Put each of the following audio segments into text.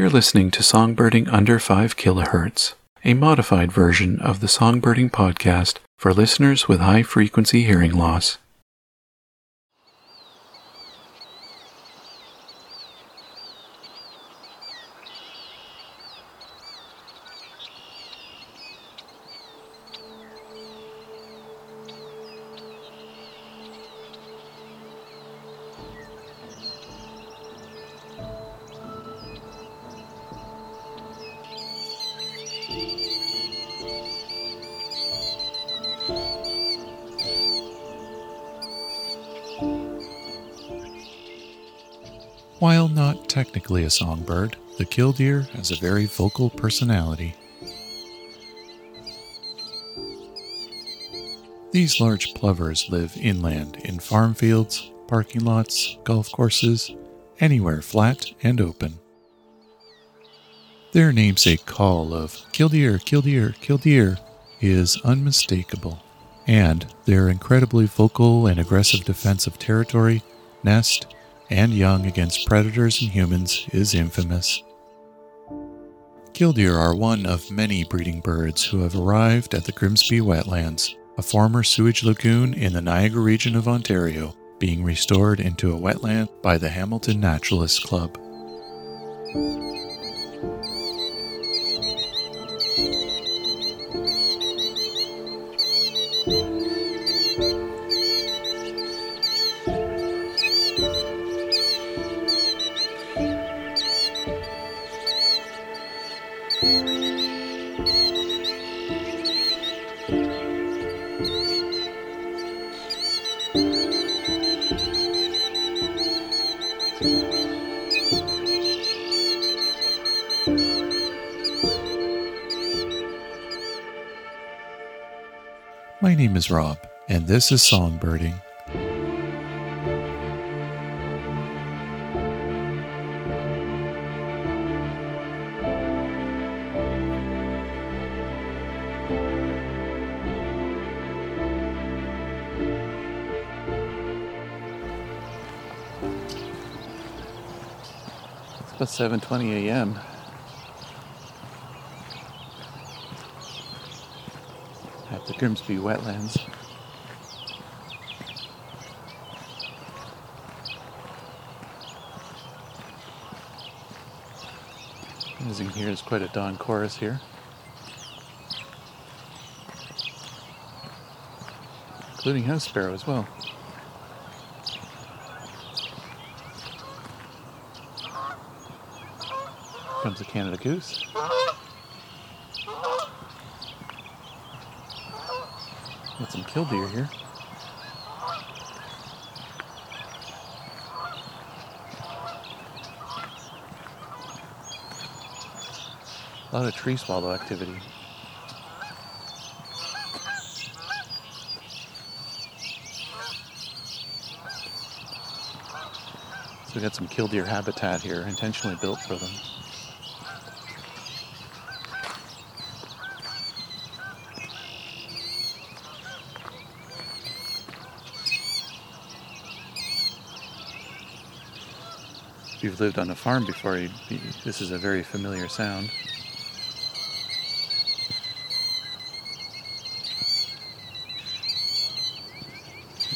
You're listening to Songbirding Under 5 kHz, a modified version of the Songbirding podcast for listeners with high frequency hearing loss. While not technically a songbird, the killdeer has a very vocal personality. These large plovers live inland in farm fields, parking lots, golf courses, anywhere flat and open. Their namesake call of killdeer, killdeer, killdeer is unmistakable, and their incredibly vocal and aggressive defense of territory, nest, and young against predators and humans is infamous. Killdeer are one of many breeding birds who have arrived at the Grimsby Wetlands, a former sewage lagoon in the Niagara region of Ontario, being restored into a wetland by the Hamilton Naturalists Club. Is Rob, and this is Songbirding. It's about 7:20 a.m. the Grimsby Wetlands. As you can hear, there's quite a dawn chorus here. Including house sparrow as well. Comes the Canada goose. Some killdeer here. A lot of tree swallow activity. So we got some killdeer habitat here, intentionally built for them. If you've lived on a farm before, you'd be, this is a very familiar sound.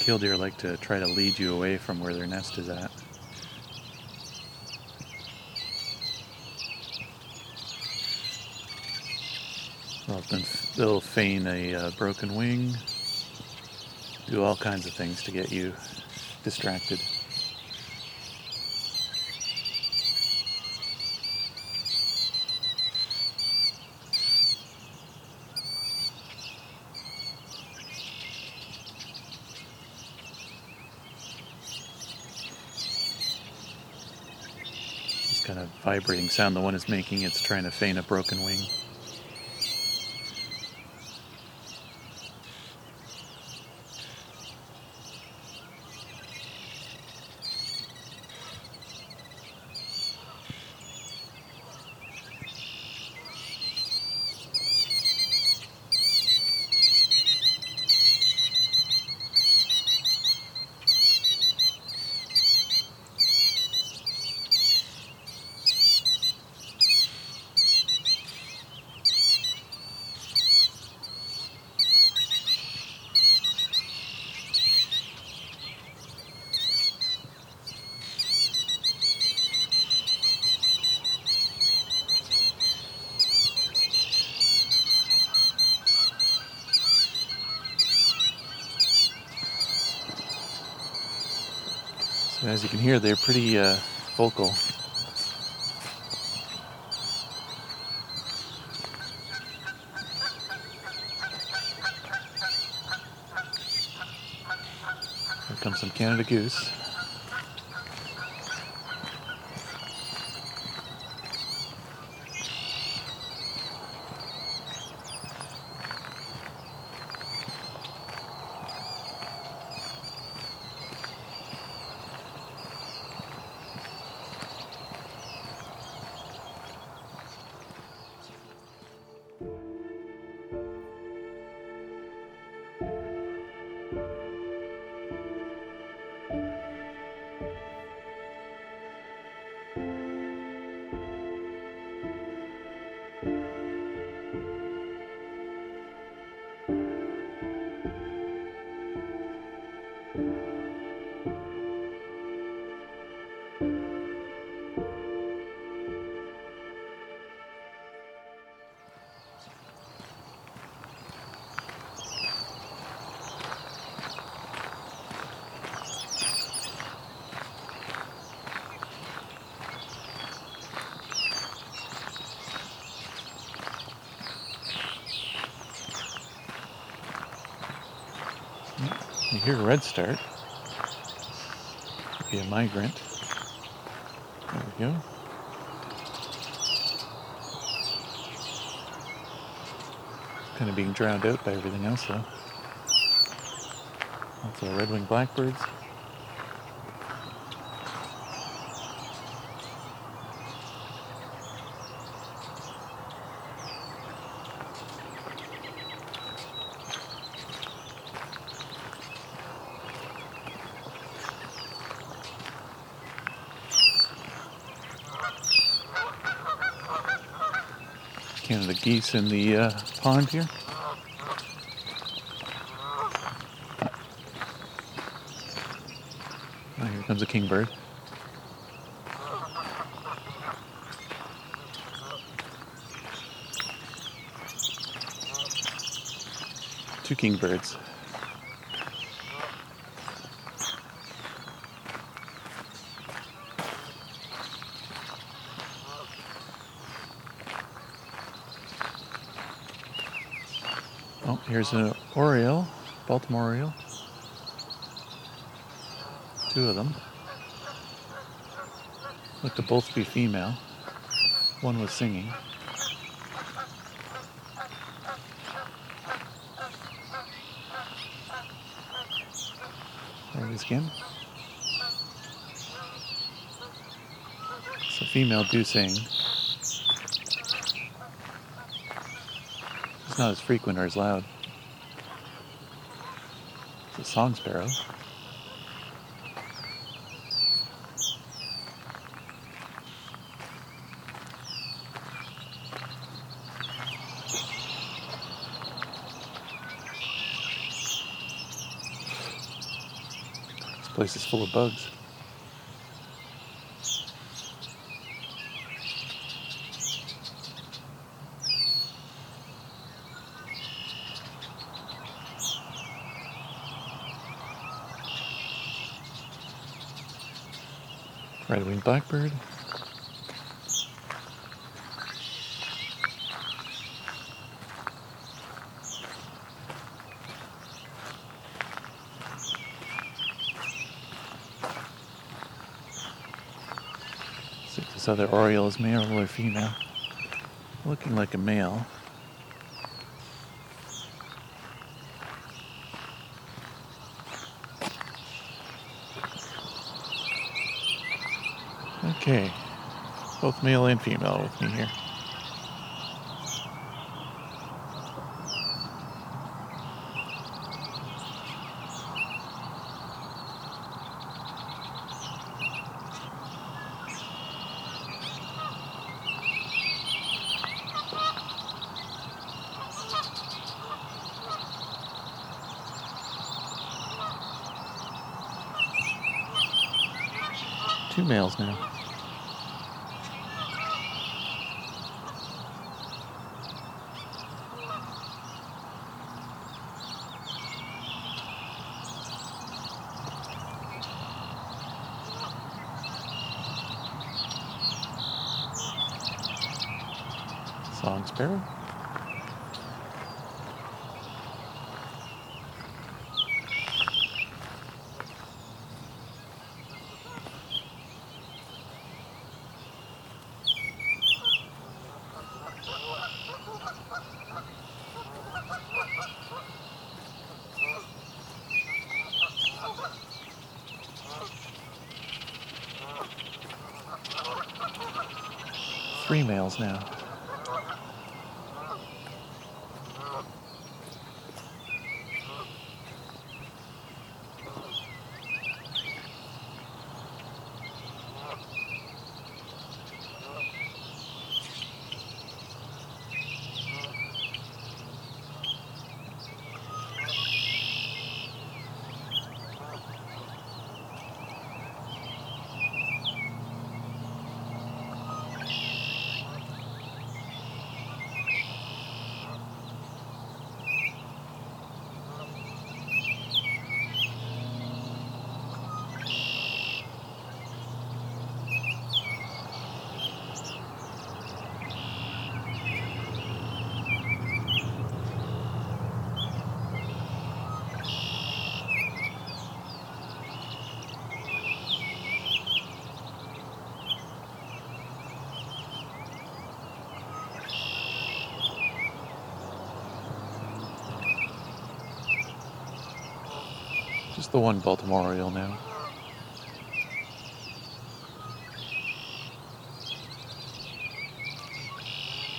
Killdeer like to try to lead you away from where their nest is at. They'll feign a uh, broken wing, do all kinds of things to get you distracted. Vibrating sound the one is making, it's trying to feign a broken wing. As you can hear, they're pretty uh, vocal. Here comes some Canada goose. You hear a red start. Be a migrant. There we go. Kind of being drowned out by everything else though. Lots of red-winged blackbirds. Canada geese in the uh, pond here. Oh, here comes a kingbird. Two kingbirds. Oh, here's an oriole, Baltimore oriole. Two of them. Look to both be female. One was singing. There it is again. So female do sing. It's not as frequent or as loud. Song sparrow. This place is full of bugs. Red-winged blackbird. This other oriole is male or female. Looking like a male. Okay, both male and female with me here. Two males now. Song sparrow. Three males now. Just the one Baltimore Oriole now.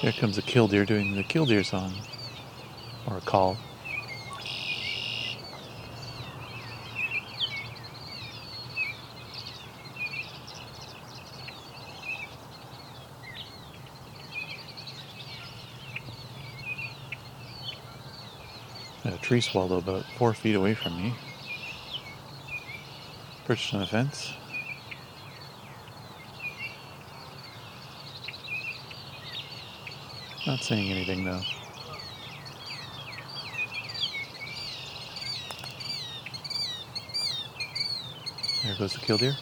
Here comes a killdeer doing the killdeer song. Or a call. A tree swallow about four feet away from me. A fence. Not saying anything though. There goes the killdeer.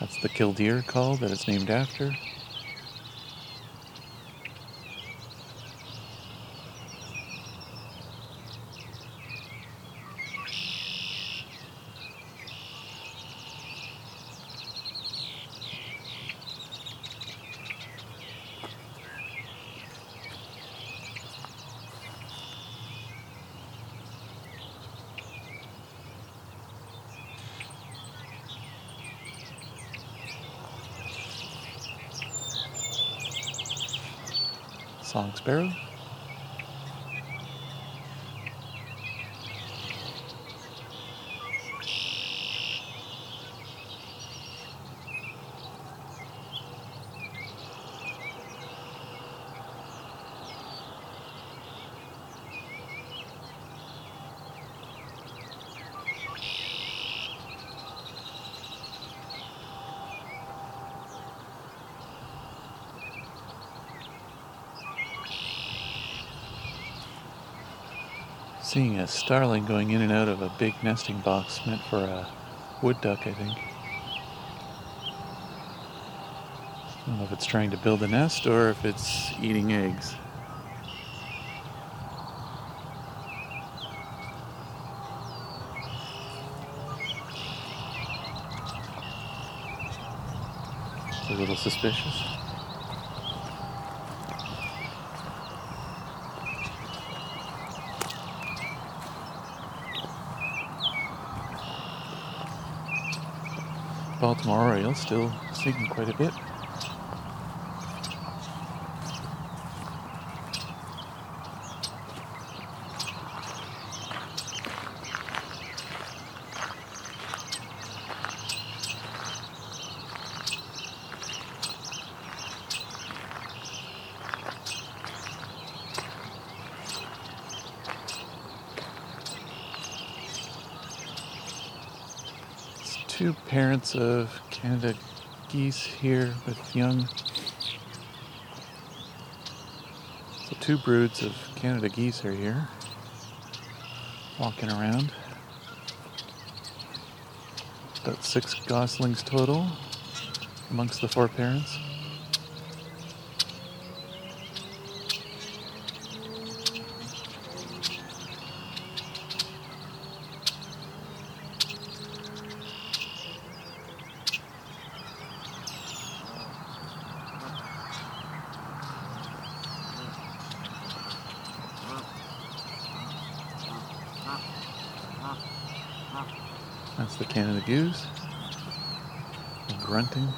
That's the killdeer call that it's named after. Song sparrow. Seeing a starling going in and out of a big nesting box meant for a wood duck, I think. I don't know if it's trying to build a nest or if it's eating eggs. A little suspicious. Baltimore Oriole still singing quite a bit. It's two parents of Canada geese here with young. So two broods of Canada geese are here, walking around. About six goslings total amongst the four parents. The Canada goose. Grunting.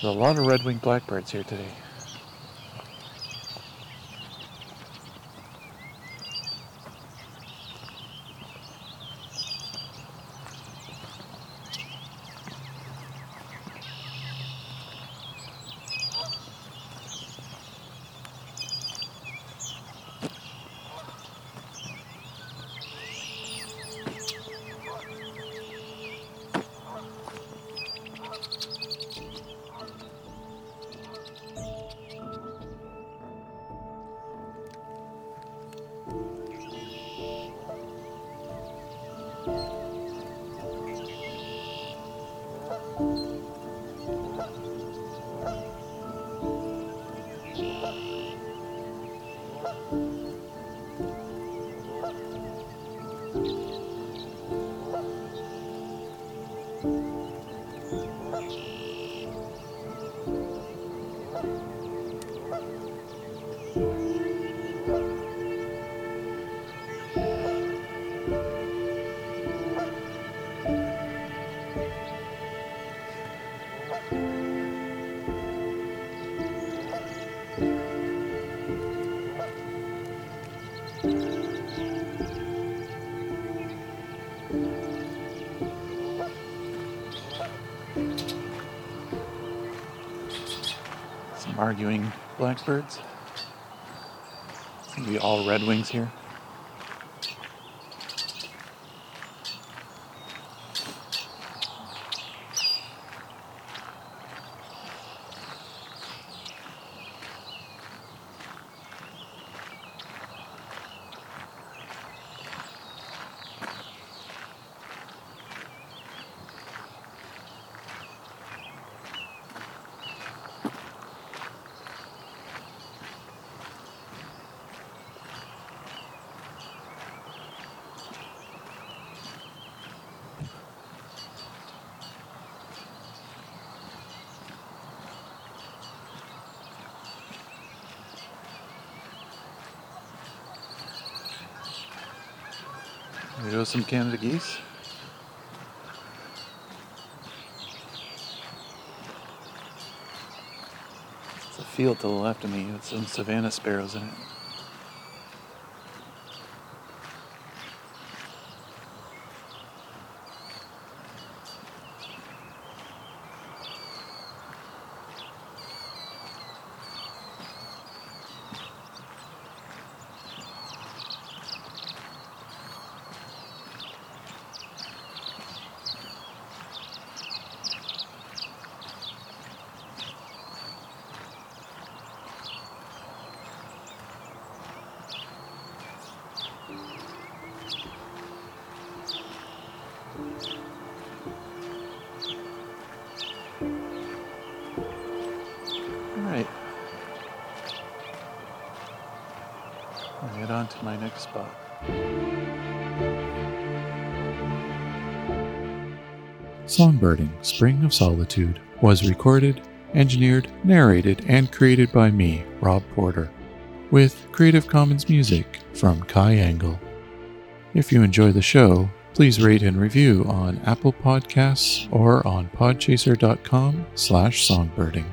There's a lot of red-winged blackbirds here today. Arguing blackbirds. It's gonna be all red wings here. There goes some Canada geese. It's a field to the left of me with some Savannah sparrows in it. My next spot. Songbirding Spring of Solitude was recorded, engineered, narrated, and created by me, Rob Porter, with Creative Commons music from Kai Engel. If you enjoy the show, please rate and review on Apple Podcasts or on podchaser.com slash songbirding.